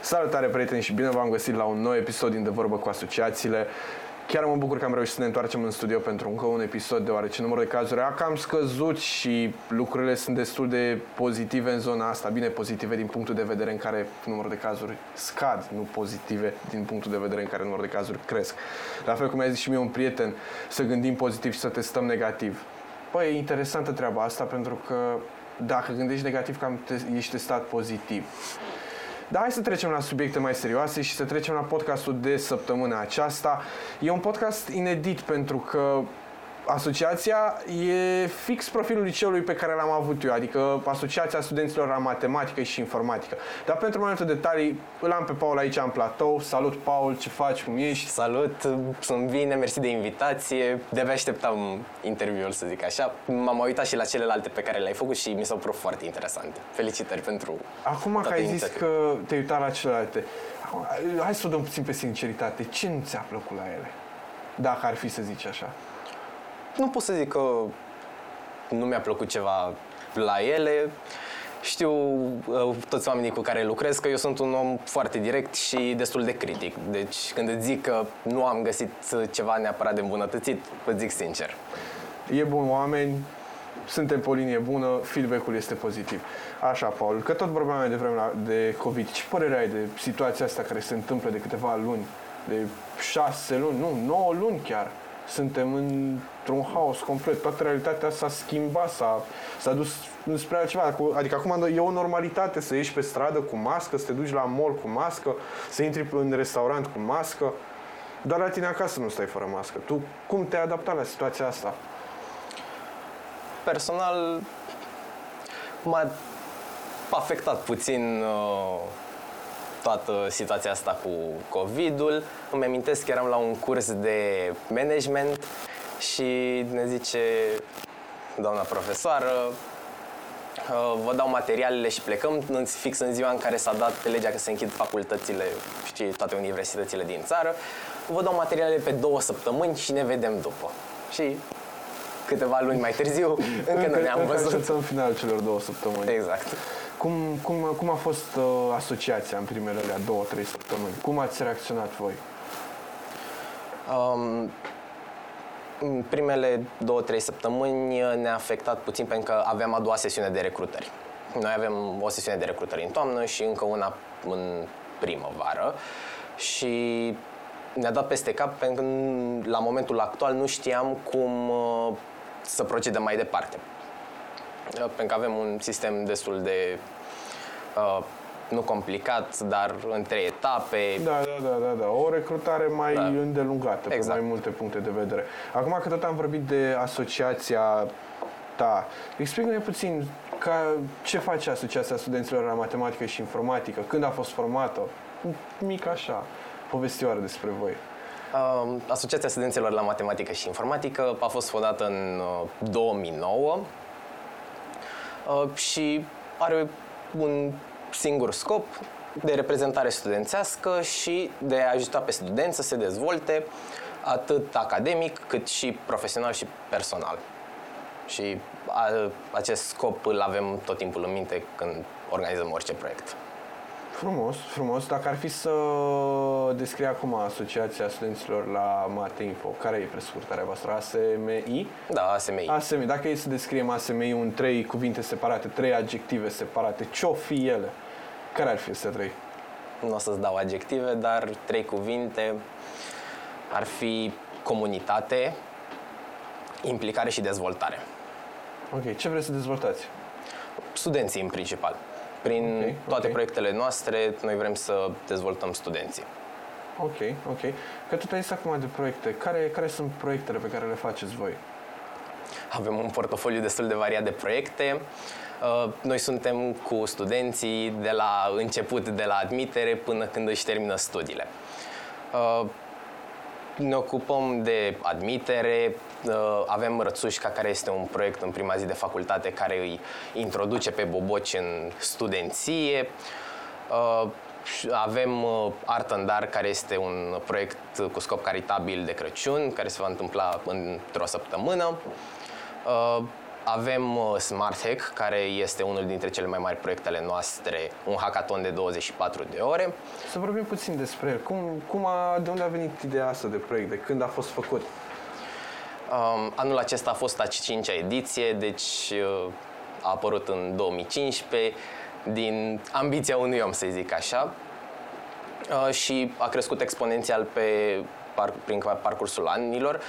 Salutare prieteni și bine v-am găsit la un nou episod din De Vorbă cu Asociațiile. Chiar mă bucur că am reușit să ne întoarcem în studio pentru încă un episod, deoarece numărul de cazuri a cam scăzut și lucrurile sunt destul de pozitive în zona asta. Bine, pozitive din punctul de vedere în care numărul de cazuri scad, nu pozitive din punctul de vedere în care numărul de cazuri cresc. La fel cum mi-a zis și mie un prieten, să gândim pozitiv și să testăm negativ. Păi, e interesantă treaba asta pentru că dacă gândești negativ, cam te, ești testat pozitiv. Dar hai să trecem la subiecte mai serioase și să trecem la podcastul de săptămâna aceasta. E un podcast inedit pentru că asociația e fix profilul liceului pe care l-am avut eu, adică Asociația Studenților la Matematică și Informatică. Dar pentru mai multe detalii, îl am pe Paul aici în platou. Salut, Paul, ce faci, cum ești? Salut, sunt bine, mersi de invitație. De așteptam interviul, să zic așa. M-am uitat și la celelalte pe care le-ai făcut și mi s-au părut foarte interesante. Felicitări pentru Acum că ai zis că te-ai uitat la celelalte, hai să o dăm puțin pe sinceritate. Ce nu ți-a plăcut la ele? Dacă ar fi să zici așa nu pot să zic că nu mi-a plăcut ceva la ele. Știu uh, toți oamenii cu care lucrez că eu sunt un om foarte direct și destul de critic. Deci când îți zic că nu am găsit ceva neapărat de îmbunătățit, îți zic sincer. E bun oameni, suntem pe o linie bună, feedback-ul este pozitiv. Așa, Paul, că tot vorbeam mai devreme de COVID. Ce părere ai de situația asta care se întâmplă de câteva luni, de șase luni, nu, nouă luni chiar? Suntem într-un haos complet. Toată realitatea s-a schimbat, s-a, s-a dus spre altceva. Adică acum e o normalitate să ieși pe stradă cu mască, să te duci la mall cu mască, să intri în restaurant cu mască. Doar la tine acasă nu stai fără mască. Tu cum te-ai adaptat la situația asta? Personal, m-a afectat puțin uh, toată situația asta cu COVID-ul. Îmi amintesc că eram la un curs de management și ne zice doamna profesoară, vă dau materialele și plecăm fix în ziua în care s-a dat legea că se închid facultățile și toate universitățile din țară. Vă dau materialele pe două săptămâni și ne vedem după. Și câteva luni mai târziu încă nu ne-am văzut. în final celor două săptămâni. Exact. Cum, cum, cum a fost uh, asociația în primele alea două, trei săptămâni? Cum ați reacționat voi? Um, în primele două, trei săptămâni ne-a afectat puțin pentru că aveam a doua sesiune de recrutări. Noi avem o sesiune de recrutări în toamnă și încă una în primăvară și ne-a dat peste cap pentru că la momentul actual nu știam cum uh, să procedăm mai departe. Uh, pentru că avem un sistem destul de uh, nu complicat, dar în trei etape. Da, da, da, da, da. O recrutare mai da. îndelungată, exact. pe mai multe puncte de vedere. Acum că tot am vorbit de asociația ta, explică-ne puțin ca, ce face Asociația Studenților la Matematică și Informatică, când a fost formată, mic așa, povestioară despre voi. Uh, Asociația Studenților la Matematică și Informatică a fost fondată în uh, 2009 uh, și are un singur scop de reprezentare studențească și de a ajuta pe studenți să se dezvolte atât academic cât și profesional și personal. Și a, acest scop îl avem tot timpul în minte când organizăm orice proiect. Frumos, frumos. Dacă ar fi să descrie acum Asociația Studenților la Mateinfo, care e prescurtarea voastră? ASMI? Da, ASMI. ASMI. Dacă e să descriem ASMI în trei cuvinte separate, trei adjective separate, ce-o fi ele? Care ar fi aceste trei? Nu o să-ți dau adjective, dar trei cuvinte ar fi comunitate, implicare și dezvoltare. Ok, ce vreți să dezvoltați? Studenții în principal. Prin okay, toate okay. proiectele noastre, noi vrem să dezvoltăm studenții. Ok, ok. Că tu ai zis acum de proiecte. Care, care sunt proiectele pe care le faceți voi? Avem un portofoliu destul de variat de proiecte. Uh, noi suntem cu studenții de la început, de la admitere până când își termină studiile. Uh, ne ocupăm de admitere, uh, avem Rățușca, care este un proiect în prima zi de facultate care îi introduce pe boboci în studenție. Avem Art and Dar, care este un proiect cu scop caritabil de Crăciun, care se va întâmpla într-o săptămână. Avem uh, Smart Hack, care este unul dintre cele mai mari proiecte ale noastre, un hackathon de 24 de ore. Să vorbim puțin despre el. Cum, cum a, de unde a venit ideea asta de proiect? De când a fost făcut? Um, anul acesta a fost a cincea ediție, deci uh, a apărut în 2015 din ambiția unui om, să zic așa, uh, și a crescut exponențial pe par, prin parcursul anilor.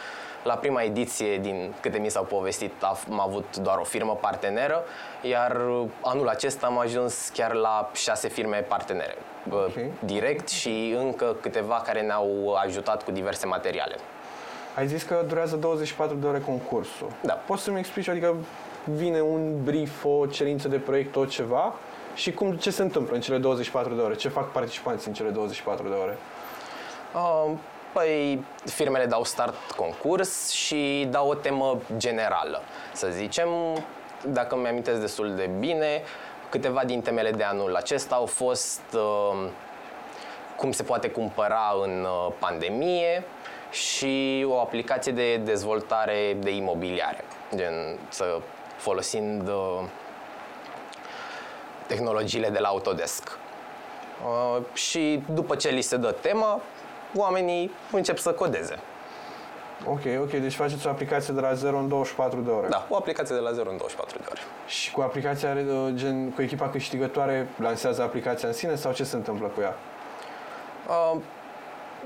La prima ediție, din câte mi s-au povestit, am avut doar o firmă parteneră, iar anul acesta am ajuns chiar la șase firme partenere, okay. direct și încă câteva care ne-au ajutat cu diverse materiale. Ai zis că durează 24 de ore concursul. Da. Poți să-mi explici, adică vine un brief, o cerință de proiect, tot ceva și cum, ce se întâmplă în cele 24 de ore? Ce fac participanții în cele 24 de ore? Uh, Păi firmele dau start concurs și dau o temă generală, să zicem. Dacă mi amintesc destul de bine, câteva din temele de anul acesta au fost uh, cum se poate cumpăra în uh, pandemie și o aplicație de dezvoltare de imobiliare, gen să folosind uh, tehnologiile de la Autodesk. Uh, și după ce li se dă tema, oamenii încep să codeze. Ok, ok, deci faceți o aplicație de la 0 în 24 de ore. Da, o aplicație de la 0 în 24 de ore. Și cu aplicația, uh, gen, cu echipa câștigătoare, lansează aplicația în sine sau ce se întâmplă cu ea? Uh,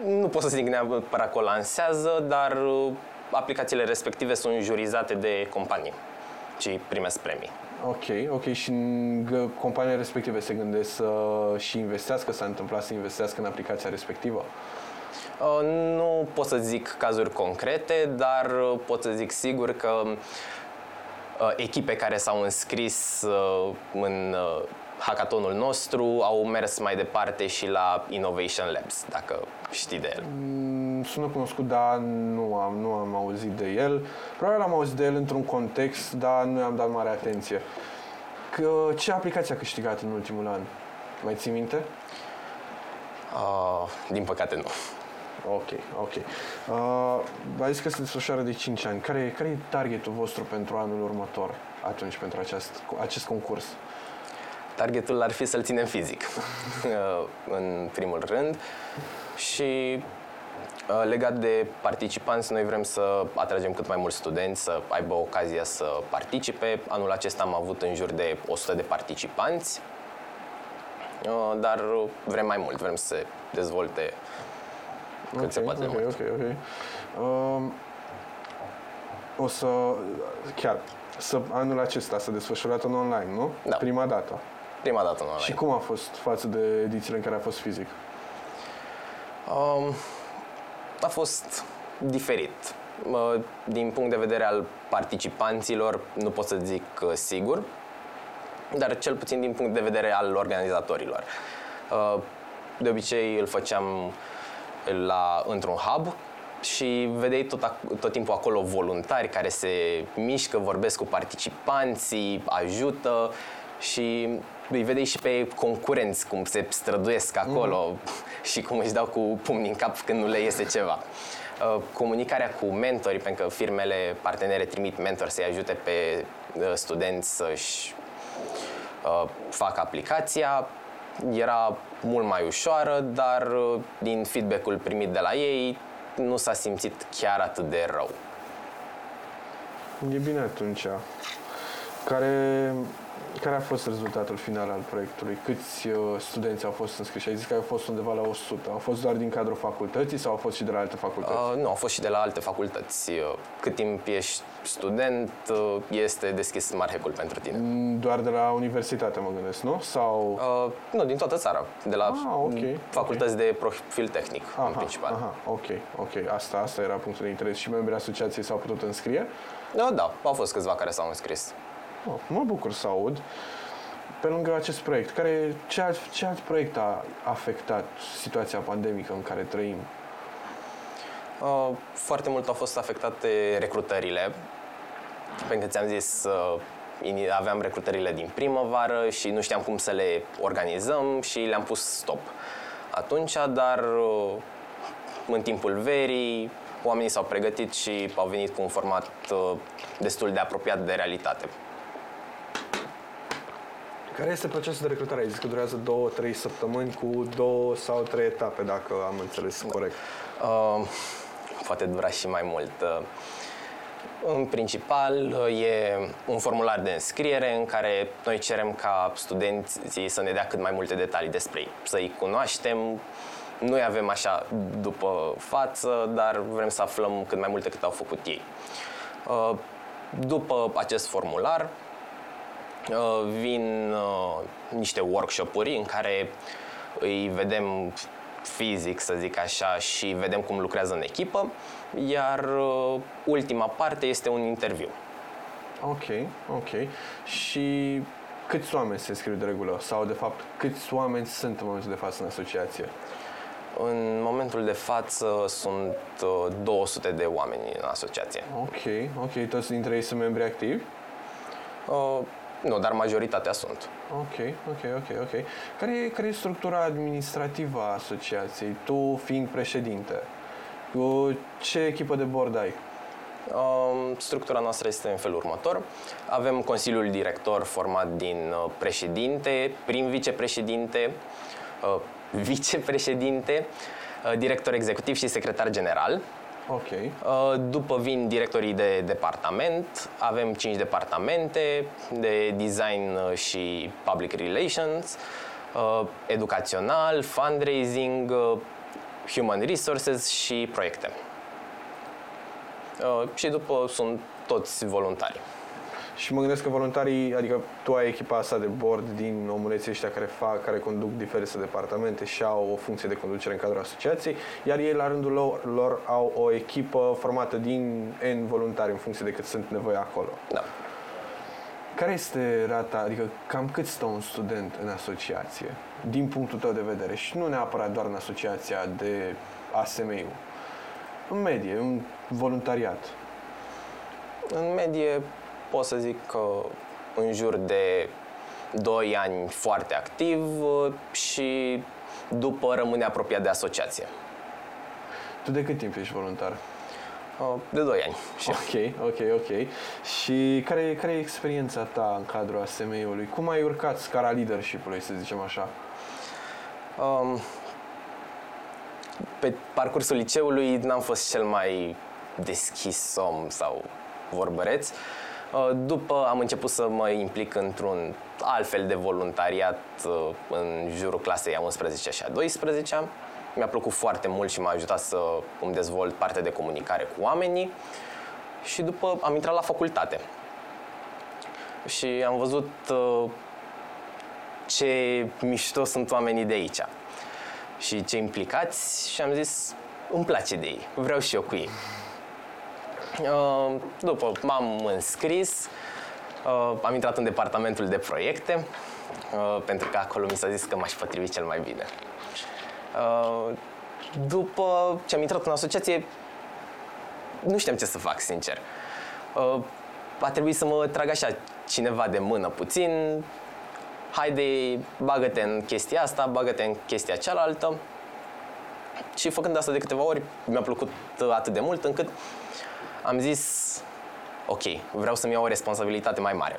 nu pot să zic neapărat că o lansează, dar uh, aplicațiile respective sunt jurizate de companii și primesc premii. Ok, ok. Și companiile respective se gândesc să și investească, s-a întâmplat să investească în aplicația respectivă? Uh, nu pot să zic cazuri concrete, dar uh, pot să zic sigur că uh, echipe care s-au înscris în hackathonul nostru au mers mai departe și la Innovation Labs, dacă știi de el. Mm, sună cunoscut, dar nu am, nu am auzit de el. Probabil am auzit de el într-un context, dar nu am dat mare atenție. Că, ce aplicație a câștigat în ultimul an? Mai ții minte? Uh, din păcate nu. Ok, ok. Uh, a zis că se desfășoară de 5 ani. Care, care e targetul vostru pentru anul următor, atunci, pentru acest, acest concurs? Targetul ar fi să-l ținem fizic, uh, în primul rând. Și uh, legat de participanți, noi vrem să atragem cât mai mulți studenți să aibă ocazia să participe. Anul acesta am avut în jur de 100 de participanți, uh, dar vrem mai mult, vrem să se dezvolte cât okay, se poate okay, mult. Ok, ok, um, o să, chiar, să, anul acesta s-a desfășurat în online, nu? Da. Prima dată. Prima dată în online. Și cum a fost față de edițiile în care a fost fizic? Um, a fost diferit. Din punct de vedere al participanților, nu pot să zic sigur, dar cel puțin din punct de vedere al organizatorilor. Uh, de obicei îl făceam la, într-un hub și vedeai tot, tot timpul acolo voluntari care se mișcă, vorbesc cu participanții, ajută și îi vedeai și pe concurenți cum se străduiesc acolo mm. și cum își dau cu pumni în cap când nu le iese ceva. Uh, comunicarea cu mentori, pentru că firmele partenere trimit mentori să-i ajute pe uh, studenți să-și uh, facă aplicația, era mult mai ușoară, dar din feedback-ul primit de la ei nu s-a simțit chiar atât de rău. E bine atunci. Care care a fost rezultatul final al proiectului? Câți uh, studenți au fost înscriși? Ai zis că au fost undeva la 100. Au fost doar din cadrul facultății sau au fost și de la alte facultăți? Uh, nu, au fost și de la alte facultăți. Uh, cât timp ești student, uh, este deschis Marhecul pentru tine. Mm, doar de la universitate, mă gândesc, nu? Sau... Uh, nu, din toată țara. De la ah, okay, facultăți okay. de profil tehnic, aha, în principal. Aha, ok, ok. Asta, asta era punctul de interes. Și membrii asociației s-au putut înscrie? Da, da, au fost câțiva care s-au înscris. Oh, mă bucur să aud. Pe lângă acest proiect, care, ce, alt, ce alt proiect a afectat situația pandemică în care trăim? Uh, foarte mult au fost afectate recrutările. Pentru că ți-am zis, uh, aveam recrutările din primăvară și nu știam cum să le organizăm și le-am pus stop atunci, dar uh, în timpul verii oamenii s-au pregătit și au venit cu un format uh, destul de apropiat de realitate. Care este procesul de recrutare? Ai zis că durează două, trei săptămâni cu două sau trei etape, dacă am înțeles corect. Uh, poate dura și mai mult. Uh, în principal, uh, e un formular de înscriere în care noi cerem ca studenții să ne dea cât mai multe detalii despre ei, să-i cunoaștem. Noi avem așa după față, dar vrem să aflăm cât mai multe cât au făcut ei. Uh, după acest formular, Uh, vin uh, niște workshop-uri în care îi vedem fizic, să zic așa, și vedem cum lucrează în echipă, iar uh, ultima parte este un interviu. Ok, ok. Și câți oameni se înscriu de regulă? Sau, de fapt, câți oameni sunt în momentul de față în asociație? În momentul de față sunt 200 de oameni în asociație. Ok, ok. Toți dintre ei sunt membri activi? Uh, nu, dar majoritatea sunt. Ok, ok, ok, ok. Care e, care e structura administrativă a asociației, tu fiind președinte? Cu ce echipă de bord ai? Um, structura noastră este în felul următor. Avem Consiliul Director format din uh, președinte, prim vicepreședinte, uh, vicepreședinte, uh, director executiv și secretar general. Ok. Uh, după vin directorii de departament, avem 5 departamente de design uh, și public relations, uh, educațional, fundraising, human resources și proiecte. Și după sunt toți voluntari. Și mă gândesc că voluntarii, adică tu ai echipa asta de board din omuleții ăștia care fac, care conduc diverse departamente și au o funcție de conducere în cadrul asociației, iar ei la rândul lor, lor au o echipă formată din N voluntari în funcție de cât sunt nevoie acolo. Da. Care este rata, adică cam cât stă un student în asociație, din punctul tău de vedere, și nu neapărat doar în asociația de ASMI-ul, în medie, în voluntariat? În medie pot să zic că în jur de 2 ani foarte activ uh, și după rămâne apropiat de asociație. Tu de cât timp ești voluntar? Uh, de 2 ani. Ok, ok, ok. Și care, care e experiența ta în cadrul ASMI-ului? Cum ai urcat scara leadership-ului, să zicem așa? Um, pe parcursul liceului n-am fost cel mai deschis om sau vorbăreț. Uh, Uh, după am început să mă implic într-un alt fel de voluntariat uh, în jurul clasei a 11 și a 12 Mi-a plăcut foarte mult și m-a ajutat să îmi dezvolt partea de comunicare cu oamenii și după am intrat la facultate. Și am văzut uh, ce mișto sunt oamenii de aici și ce implicați și am zis îmi place de ei, vreau și eu cu ei. Uh, după m-am înscris, uh, am intrat în departamentul de proiecte, uh, pentru că acolo mi s-a zis că m-aș potrivi cel mai bine. După ce am intrat în asociație, nu știam ce să fac, sincer. A trebuit să mă trag așa cineva de mână puțin, haide, bagă-te în chestia asta, bagă-te în chestia cealaltă. Și făcând asta de câteva ori, mi-a plăcut atât de mult încât am zis, ok, vreau să-mi iau o responsabilitate mai mare.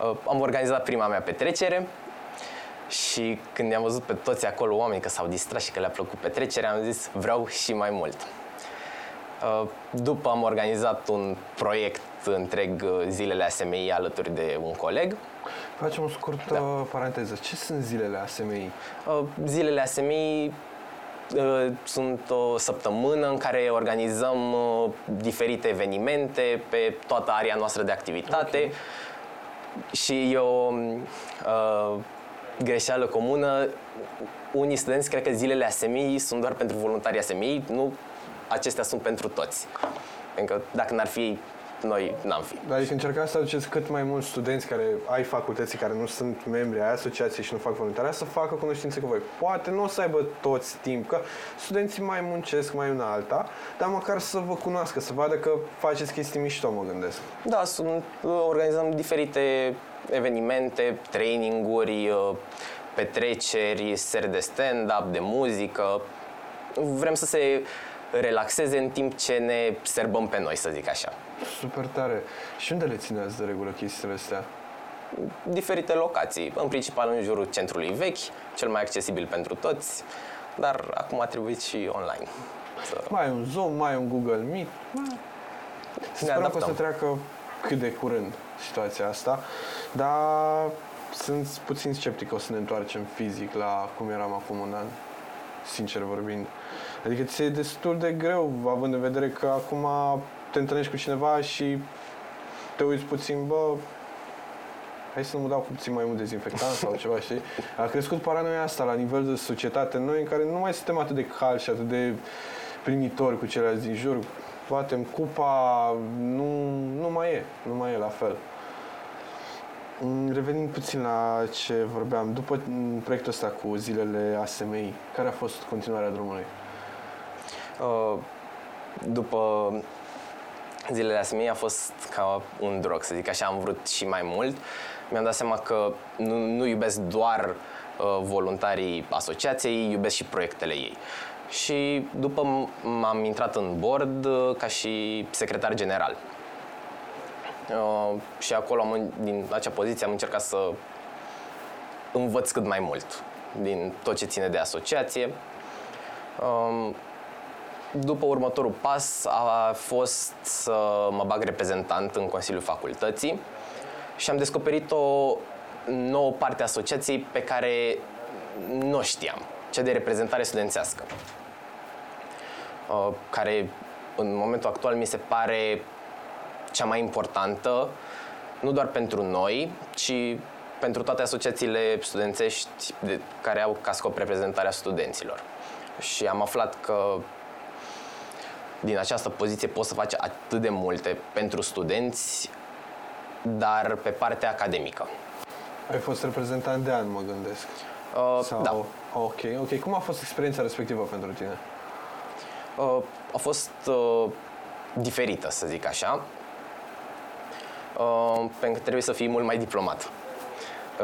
Uh, am organizat prima mea petrecere și când i-am văzut pe toți acolo oameni că s-au distrat și că le-a plăcut petrecerea, am zis, vreau și mai mult. Uh, după am organizat un proiect întreg uh, zilele ASMI alături de un coleg. Facem o scurtă da. paranteză. Ce sunt zilele ASMI? Zilele ASMI Uh, sunt o săptămână în care organizăm uh, diferite evenimente pe toată area noastră de activitate okay. și e o uh, greșeală comună. Unii studenți cred că zilele ASMI sunt doar pentru voluntarii ASMI, nu, acestea sunt pentru toți. Pentru că dacă n-ar fi noi n-am fi. Dar adică încercați să aduceți cât mai mulți studenți care ai facultății, care nu sunt membri ai asociației și nu fac voluntariat, să facă cunoștințe cu voi. Poate nu o să aibă toți timp, că studenții mai muncesc mai una alta, dar măcar să vă cunoască, să vadă că faceți chestii mișto, mă gândesc. Da, sunt, organizăm diferite evenimente, traininguri, uh, petreceri, seri de stand-up, de muzică. Vrem să se relaxeze în timp ce ne serbăm pe noi, să zic așa. Super tare. Și unde le țineți de regulă chestiile astea? Diferite locații, în principal în jurul centrului vechi, cel mai accesibil pentru toți, dar acum a trebuit și online. Să... Mai un Zoom, mai un Google Meet. Să sperăm că o să adaptăm. treacă cât de curând situația asta, dar sunt puțin sceptic că o să ne întoarcem fizic la cum eram acum un an, sincer vorbind. Adică ți e destul de greu, având în vedere că acum te întâlnești cu cineva și te uiți puțin, bă, hai să nu dau cu puțin mai mult dezinfectant sau ceva, știi? A crescut paranoia asta la nivel de societate în noi, în care nu mai suntem atât de calmi și atât de primitori cu ceilalți din jur. Batem cupa, nu, nu mai e, nu mai e la fel. Mm, Revenind puțin la ce vorbeam, după mm, proiectul ăsta cu zilele ASMI, care a fost continuarea drumului? Uh, După zilele asemenea a fost ca un drog, să zic așa, am vrut și mai mult. Mi-am dat seama că nu, nu iubesc doar uh, voluntarii asociației, iubesc și proiectele ei. Și după m- m-am intrat în board uh, ca și secretar general. Uh, și acolo, am, în- din acea poziție, am încercat să învăț cât mai mult din tot ce ține de asociație. Um, după următorul pas a fost să mă bag reprezentant în Consiliul Facultății și am descoperit o nouă parte a asociației pe care nu o știam, cea de reprezentare studențească, uh, care în momentul actual mi se pare cea mai importantă, nu doar pentru noi, ci pentru toate asociațiile studențești de, care au ca scop reprezentarea studenților. Și am aflat că din această poziție poți să faci atât de multe pentru studenți, dar pe partea academică. Ai fost reprezentant de an, mă gândesc. Uh, Sau... Da. Ok, ok. Cum a fost experiența respectivă pentru tine? Uh, a fost uh, diferită, să zic așa, uh, pentru că trebuie să fii mult mai diplomat.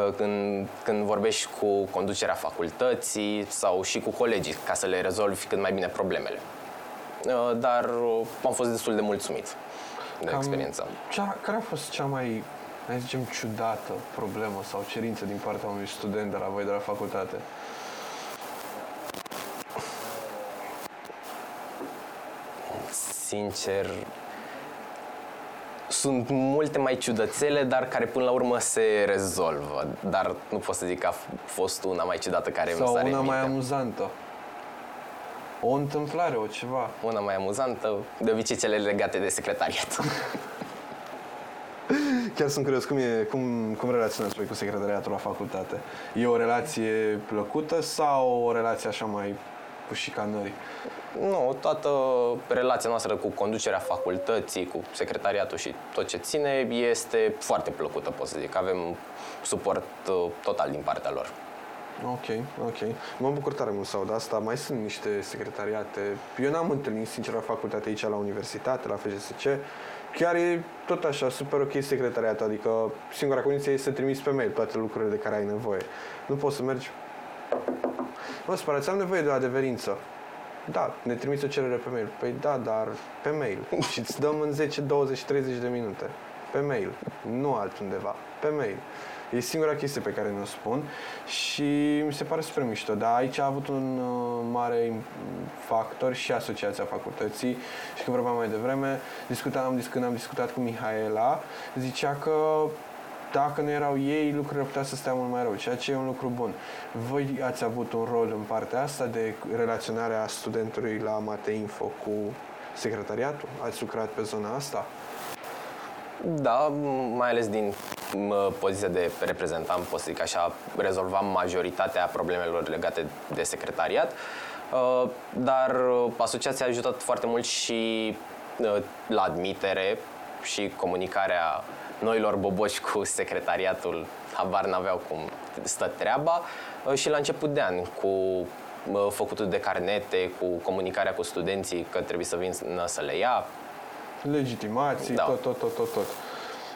Uh, Când, când vorbești cu conducerea facultății sau și cu colegii ca să le rezolvi cât mai bine problemele. Uh, Dar uh, am fost destul de mulțumit de Cam experiență. Cea, care a fost cea mai, hai să zicem, ciudată problemă sau cerință din partea unui student de la voi, de la facultate? Sincer, sunt multe mai ciudățele, dar care până la urmă se rezolvă. Dar nu pot să zic că a f- fost una mai ciudată care Sau îmi sare una în mai minte. amuzantă? O întâmplare, o ceva. Una mai amuzantă, de obicei cele legate de secretariat. Chiar sunt curios, cum, e, cum, cum relaționați voi cu secretariatul la facultate? E o relație plăcută sau o relație așa mai cu șicanări? nu, toată relația noastră cu conducerea facultății, cu secretariatul și tot ce ține este foarte plăcută, pot să zic. Avem suport uh, total din partea lor. Ok, ok. Mă bucur tare mult să aud asta. Mai sunt niște secretariate. Eu n-am întâlnit, sincer, la facultate aici, la universitate, la FGSC. Chiar e tot așa, super ok secretariatul. Adică singura condiție este să trimiți pe mail toate lucrurile de care ai nevoie. Nu poți să mergi... Mă sperați, am nevoie de o adeverință. Da, ne trimiți o cerere pe mail. Păi da, dar pe mail. Și îți dăm în 10, 20, 30 de minute. Pe mail. Nu altundeva. Pe mail. E singura chestie pe care ne-o spun și mi se pare super mișto, dar aici a avut un uh, mare factor și asociația facultății și când vorbeam mai devreme, discutam, dis- când am discutat cu Mihaela, zicea că dacă nu erau ei, lucrurile putea să stea mult mai rău, ceea ce e un lucru bun. Voi ați avut un rol în partea asta de relaționarea studentului la Mateinfo cu secretariatul? Ați lucrat pe zona asta? Da, m- mai ales din m, poziția de reprezentant, pot să zic așa, rezolvam majoritatea problemelor legate de secretariat, Uh, dar uh, asociația a ajutat foarte mult și uh, la admitere și comunicarea noilor boboci cu secretariatul, habar n-aveau cum stă treaba uh, și la început de an cu uh, făcutul de carnete, cu comunicarea cu studenții că trebuie să vină să le ia, legitimații, Da. tot, tot, tot, tot, tot.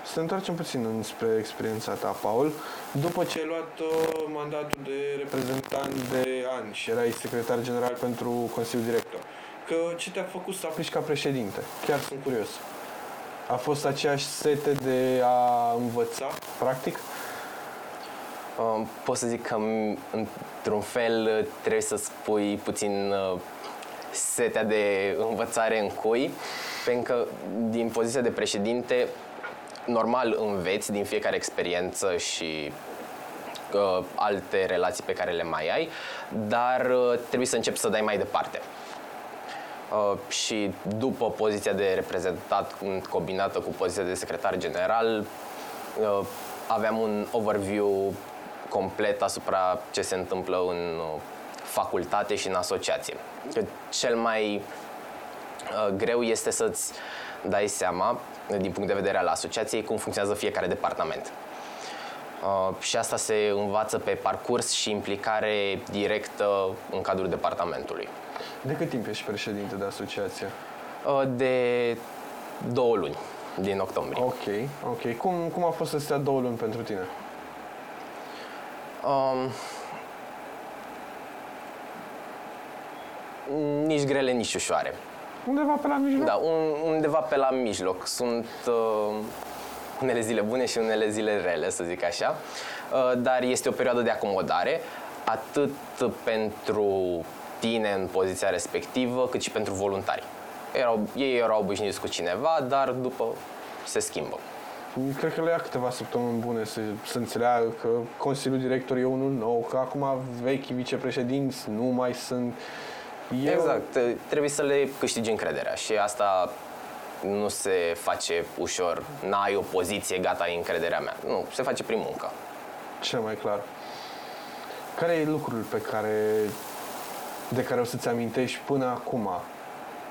Să ne întoarcem puțin înspre experiența ta, Paul. După ce ai luat uh, mandatul de reprezentant de ani și erai secretar general pentru Consiliul Director, că ce te-a făcut să aplici ca președinte? Chiar sunt curios. A fost aceeași sete de a învăța, practic? Um, pot să zic că m- într-un fel trebuie să spui puțin uh, setea de învățare în cui, pentru că din poziția de președinte normal înveți din fiecare experiență și uh, alte relații pe care le mai ai, dar uh, trebuie să începi să dai mai departe. Uh, și după poziția de reprezentat combinată cu poziția de secretar general, uh, aveam un overview complet asupra ce se întâmplă în uh, facultate și în asociație. Că cel mai uh, greu este să-ți dai seama, din punct de vedere al asociației, cum funcționează fiecare departament. Uh, și asta se învață pe parcurs și implicare directă în cadrul departamentului. De cât timp ești președinte de asociație? Uh, de două luni, din octombrie. Ok, ok. Cum, cum a fost să stea două luni pentru tine? Um, nici grele, nici ușoare. Undeva pe la mijloc? Da, un, undeva pe la mijloc. Sunt uh, unele zile bune și unele zile rele, să zic așa. Uh, dar este o perioadă de acomodare, atât pentru tine în poziția respectivă, cât și pentru voluntari. Erau, ei erau obișnuiți cu cineva, dar după se schimbă. Cred că le ia câteva săptămâni bune să, să înțeleagă că Consiliul Director e unul nou, că acum vechi vicepreședinți nu mai sunt. Eu... Exact, trebuie să le câștigi încrederea și asta nu se face ușor. N-ai o poziție, gata, ai încrederea mea. Nu, se face prin muncă. Cel mai clar. Care e lucrul pe care, de care o să-ți amintești până acum?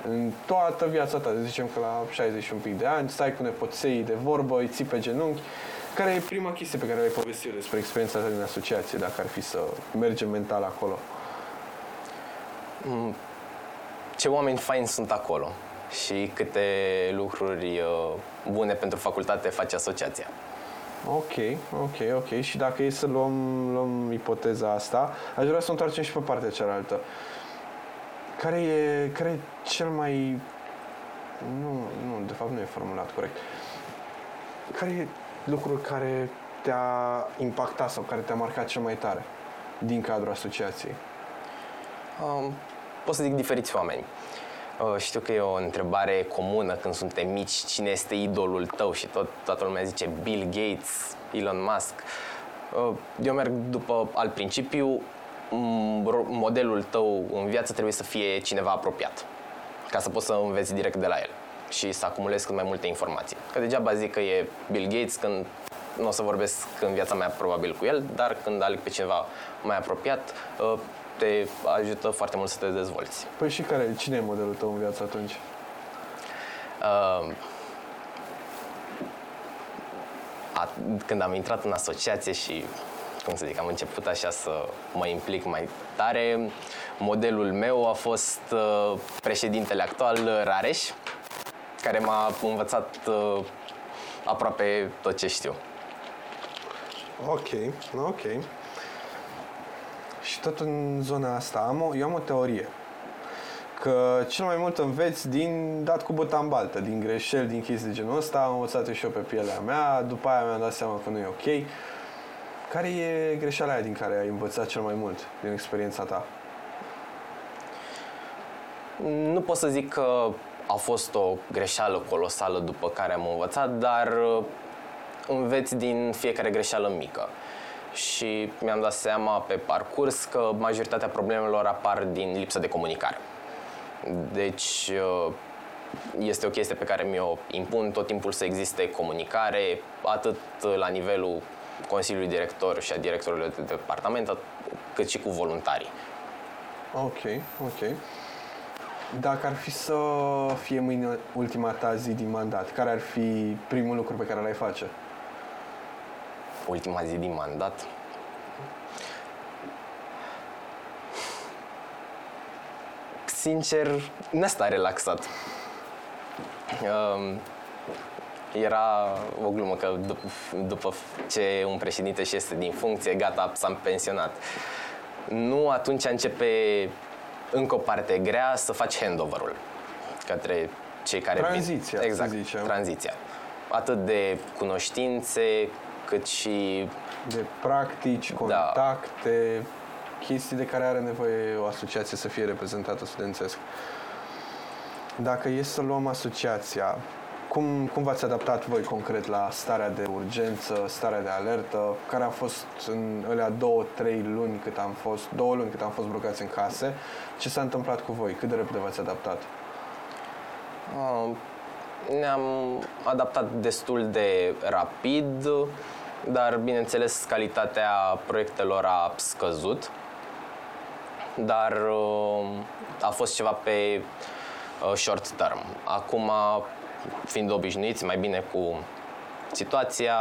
În toată viața ta, zicem că la 60 un pic de ani, stai cu nepoței de vorbă, îi ții pe genunchi. Care e prima chestie pe care ai povestit despre experiența ta din asociație, dacă ar fi să mergem mental acolo? Ce oameni faini sunt acolo și câte lucruri uh, bune pentru facultate face asociația. Ok, ok, ok. Și dacă e să luăm, luăm ipoteza asta, aș vrea să o întoarcem și pe partea cealaltă. Care e, care e cel mai... Nu, nu, de fapt nu e formulat corect. Care e lucrul care te-a impactat sau care te-a marcat cel mai tare din cadrul asociației? Um, pot să zic diferiți oameni. Uh, știu că e o întrebare comună când suntem mici, cine este idolul tău și tot, toată lumea zice Bill Gates, Elon Musk. Uh, eu merg după al principiu, modelul tău în viață trebuie să fie cineva apropiat, ca să poți să înveți direct de la el și să acumulezi cât mai multe informații. Că degeaba zic că e Bill Gates când nu o să vorbesc în viața mea probabil cu el, dar când aleg pe cineva mai apropiat, uh, te ajută foarte mult să te dezvolți. Păi și care, cine e modelul tău în viață atunci? Uh, a, când am intrat în asociație și, cum să zic, am început așa să mă implic mai tare, modelul meu a fost uh, președintele actual, Rareș, care m-a învățat uh, aproape tot ce știu. Ok, ok. Și tot în zona asta am o, eu am o teorie. Că cel mai mult înveți din dat cu buta în baltă, din greșeli, din chestii de genul ăsta, am învățat și eu pe pielea mea, după aia mi-am dat seama că nu e ok. Care e greșeala aia din care ai învățat cel mai mult din experiența ta? Nu pot să zic că a fost o greșeală colosală după care am învățat, dar uh, înveți din fiecare greșeală mică și mi-am dat seama pe parcurs că majoritatea problemelor apar din lipsă de comunicare. Deci uh, este o chestie pe care mi-o impun tot timpul să existe comunicare, atât la nivelul Consiliului Director și a directorilor de departament, cât și cu voluntarii. Ok, ok. Dacă ar fi să fie mâine ultima ta zi din mandat, care ar fi primul lucru pe care l-ai face? Ultima zi din mandat. Sincer, nu sta relaxat. Um, era o glumă că dup- după ce un președinte și este din funcție, gata, s-a pensionat. Nu atunci începe încă o parte grea, să faci handover-ul către cei care vin. Tranziția, să exact, zicem. tranziția. Atât de cunoștințe, cât și De practici, Da. contacte, chestii de care are nevoie o asociație să fie reprezentată studențesc. Dacă e să luăm asociația, cum, cum v-ați adaptat voi concret la starea de urgență, starea de alertă? Care a fost în alea două, trei luni cât am fost, două luni cât am fost blocați în case? Ce s-a întâmplat cu voi? Cât de repede v-ați adaptat? Uh, Ne-am adaptat destul de rapid, dar bineînțeles calitatea proiectelor a scăzut. Dar uh, a fost ceva pe uh, short term. Acum, fiind obișnuiți mai bine cu situația,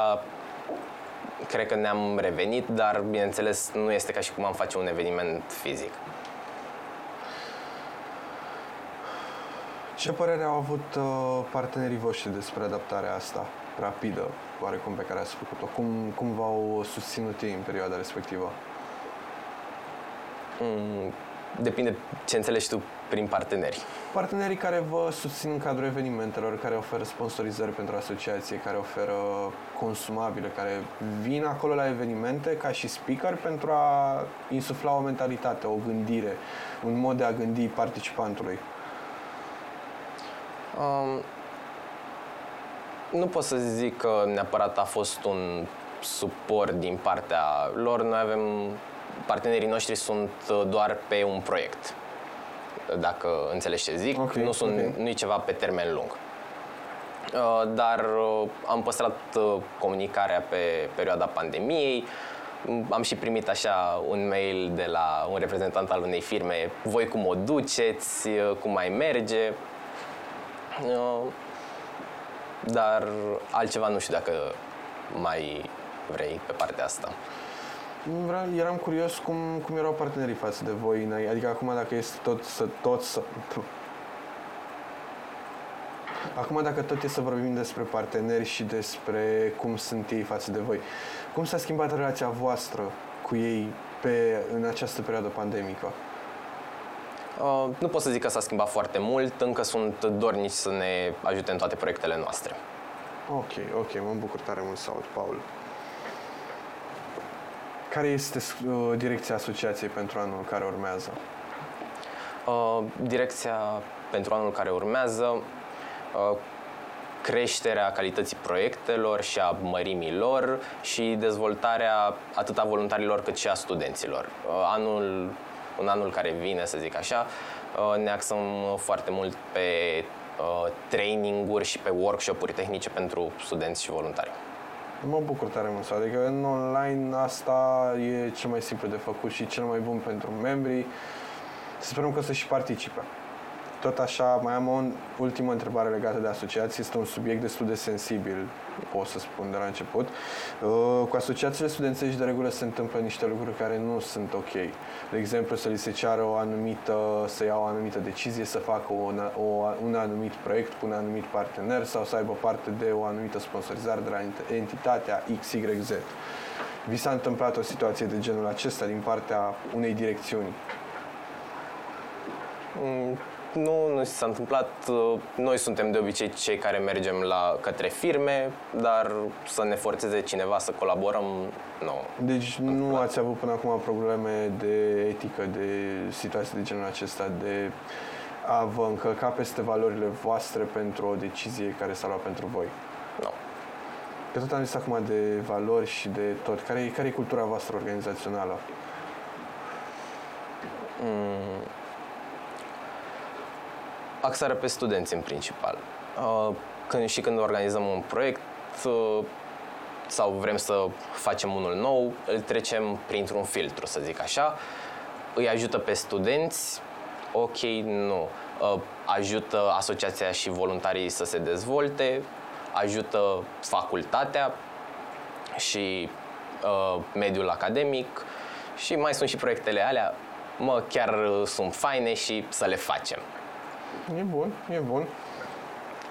cred că ne-am revenit, dar bineînțeles nu este ca și cum am face un eveniment fizic. Ce părere au avut uh, partenerii voștri despre adaptarea asta rapidă, oarecum pe care ați făcut-o? Cum, cum v-au susținut ei în perioada respectivă? Mm, Depinde ce înțelegi tu prin parteneri. Partenerii care vă susțin în cadrul evenimentelor, care oferă sponsorizări pentru asociație, care oferă consumabile, care vin acolo la evenimente ca și speaker pentru a insufla o mentalitate, o gândire, un mod de a gândi participantului. Um, nu pot să zic că neapărat a fost un suport din partea lor. Noi avem, partenerii noștri sunt uh, doar pe un proiect. Dacă înțelegi ce zic, Ok, nu sunt ok. nu e ceva pe termen lung. Uh, Dar uh, am păstrat uh, comunicarea pe perioada pandemiei. Mm, Am și primit așa un mail de la un reprezentant al unei firme, voi cum o duceți, uh, cum mai merge. Uh, Dar altceva nu știu dacă mai vrei pe partea asta. Vreau, eram curios cum, cum erau partenerii față de voi, înainte. adică acum dacă este tot să tot să... Acum dacă tot e să vorbim despre parteneri și despre cum sunt ei față de voi, cum s-a schimbat relația voastră cu ei pe, în această perioadă pandemică? Uh, Nu pot să zic că s-a schimbat foarte mult, încă sunt dornici să ne ajute în toate proiectele noastre. Ok, ok, mă bucur tare mult să aud, Paul. Care este uh, direcția asociației pentru anul care urmează? Uh, Direcția pentru anul care urmează, uh, creșterea calității proiectelor și a mărimii lor și dezvoltarea atât a voluntarilor cât și a studenților. Uh, Anul, în anul care vine, să zic așa, uh, ne axăm foarte mult pe uh, traininguri și pe workshop-uri tehnice pentru studenți și voluntari. Mă bucur tare mult, să- adică în online asta e cel mai simplu de făcut și cel mai bun pentru membrii. Să sperăm că o să și participe. Tot așa, mai am o ultimă întrebare legată de asociații. Este un subiect destul de sensibil, pot să spun de la început. Uh, Cu asociațiile studențești de regulă se întâmplă niște lucruri care nu sunt ok. De exemplu, să li se ceară o anumită, să ia o anumită decizie, să facă un, o, un anumit proiect cu un anumit partener sau să aibă parte de o anumită sponsorizare de la ent- entitatea XYZ. Vi s-a întâmplat o situație de genul acesta din partea unei direcțiuni? Mm, Nu, nu s-a întâmplat. Uh, Noi suntem de obicei cei care mergem la către firme, dar să ne forțeze cineva să colaborăm, nu. Deci nu ați avut până acum probleme de etică, de situații de genul acesta, de a vă încălca peste valorile voastre pentru o decizie care s-a luat pentru voi. nu. Că tot am zis acum de valori și de tot. Care e, care e cultura voastră organizațională? Axarea pe studenți în principal. Uh, Când și când organizăm un proiect uh, sau vrem să facem unul nou, îl trecem printr-un filtru, să zic așa. Îi ajută pe studenți, ok, nu. Uh, Ajută asociația și voluntarii să se dezvolte, ajută facultatea și uh, mediul academic și mai sunt și proiectele alea, mă, chiar uh, sunt faine și să le facem. E bun, e bun.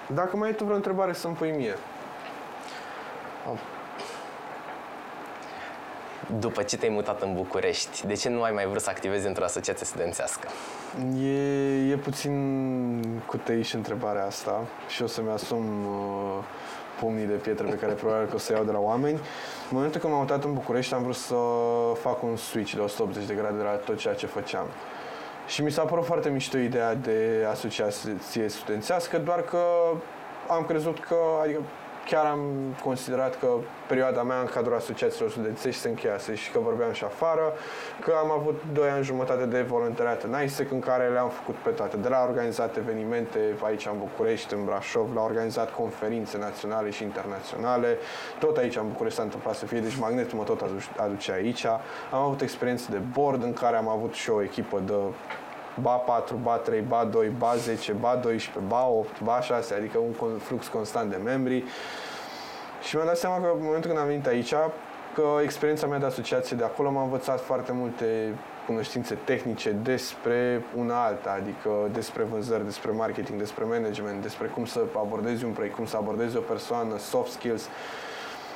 Dacă mai ai tu vreo întrebare să-mi pui mie. după ce te-ai mutat în București, de ce nu ai mai vrut să activezi într-o asociație studențească? E, e puțin cu și întrebarea asta și o să-mi asum uh, pumnii de pietre pe care probabil că o să iau de la oameni. În momentul când m-am mutat în București am vrut să fac un switch de 180 de grade de la tot ceea ce făceam. Și mi s-a părut foarte mișto ideea de asociație studențească, doar că am crezut că, adică chiar am considerat că perioada mea în cadrul asociațiilor studențești se încheiase și că vorbeam și afară, că am avut 2 ani jumătate de voluntariat în ISEC în care le-am făcut pe toate, de la organizat evenimente aici în București, în Brașov, la organizat conferințe naționale și internaționale, tot aici în București s-a întâmplat să fie, deci magnetul mă tot aduce aici. Am avut experiențe de board în care am avut și o echipă de ba 4, ba 3, ba 2, ba 10, ba 12, ba 8, ba 6, adică un flux constant de membri. Și mi-am dat seama că în momentul când am venit aici, că experiența mea de asociație de acolo m-a învățat foarte multe cunoștințe tehnice despre una alta, adică despre vânzări, despre marketing, despre management, despre cum să abordezi un proiect, cum să abordezi o persoană, soft skills.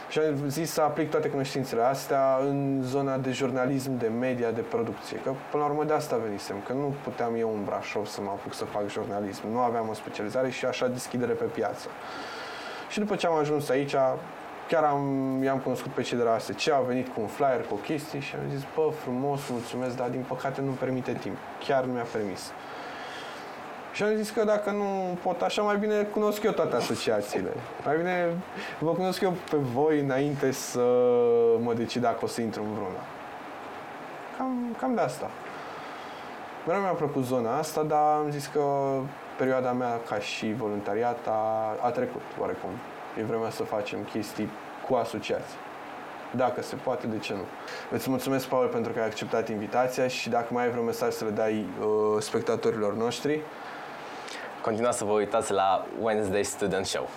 Și am zis să aplic toate cunoștințele astea în zona de jurnalism, de media, de producție. Că până la urmă de asta venisem, că nu puteam eu în Brașov să mă apuc să fac jurnalism. Nu aveam o specializare și așa deschidere pe piață. Și după ce am ajuns aici, chiar am, i-am cunoscut pe cei de la ASC, au venit cu un flyer, cu o chestie și am zis, bă, frumos, mulțumesc, dar din păcate nu permite timp. Chiar nu mi-a permis. Și am zis că dacă nu pot așa, mai bine cunosc eu toate asociațiile. Mai bine vă cunosc eu pe voi înainte să mă decid dacă o să intru în vreuna. Cam, cam de asta. Mereu mi-a plăcut zona asta, dar am zis că perioada mea ca și voluntariat a, a trecut oarecum. E vremea să facem chestii cu asociații. Dacă se poate, de ce nu? Îți mulțumesc, Paul, pentru că ai acceptat invitația și dacă mai ai vreun mesaj să le dai uh, spectatorilor noștri, continuați să vă uitați la Wednesday Student Show.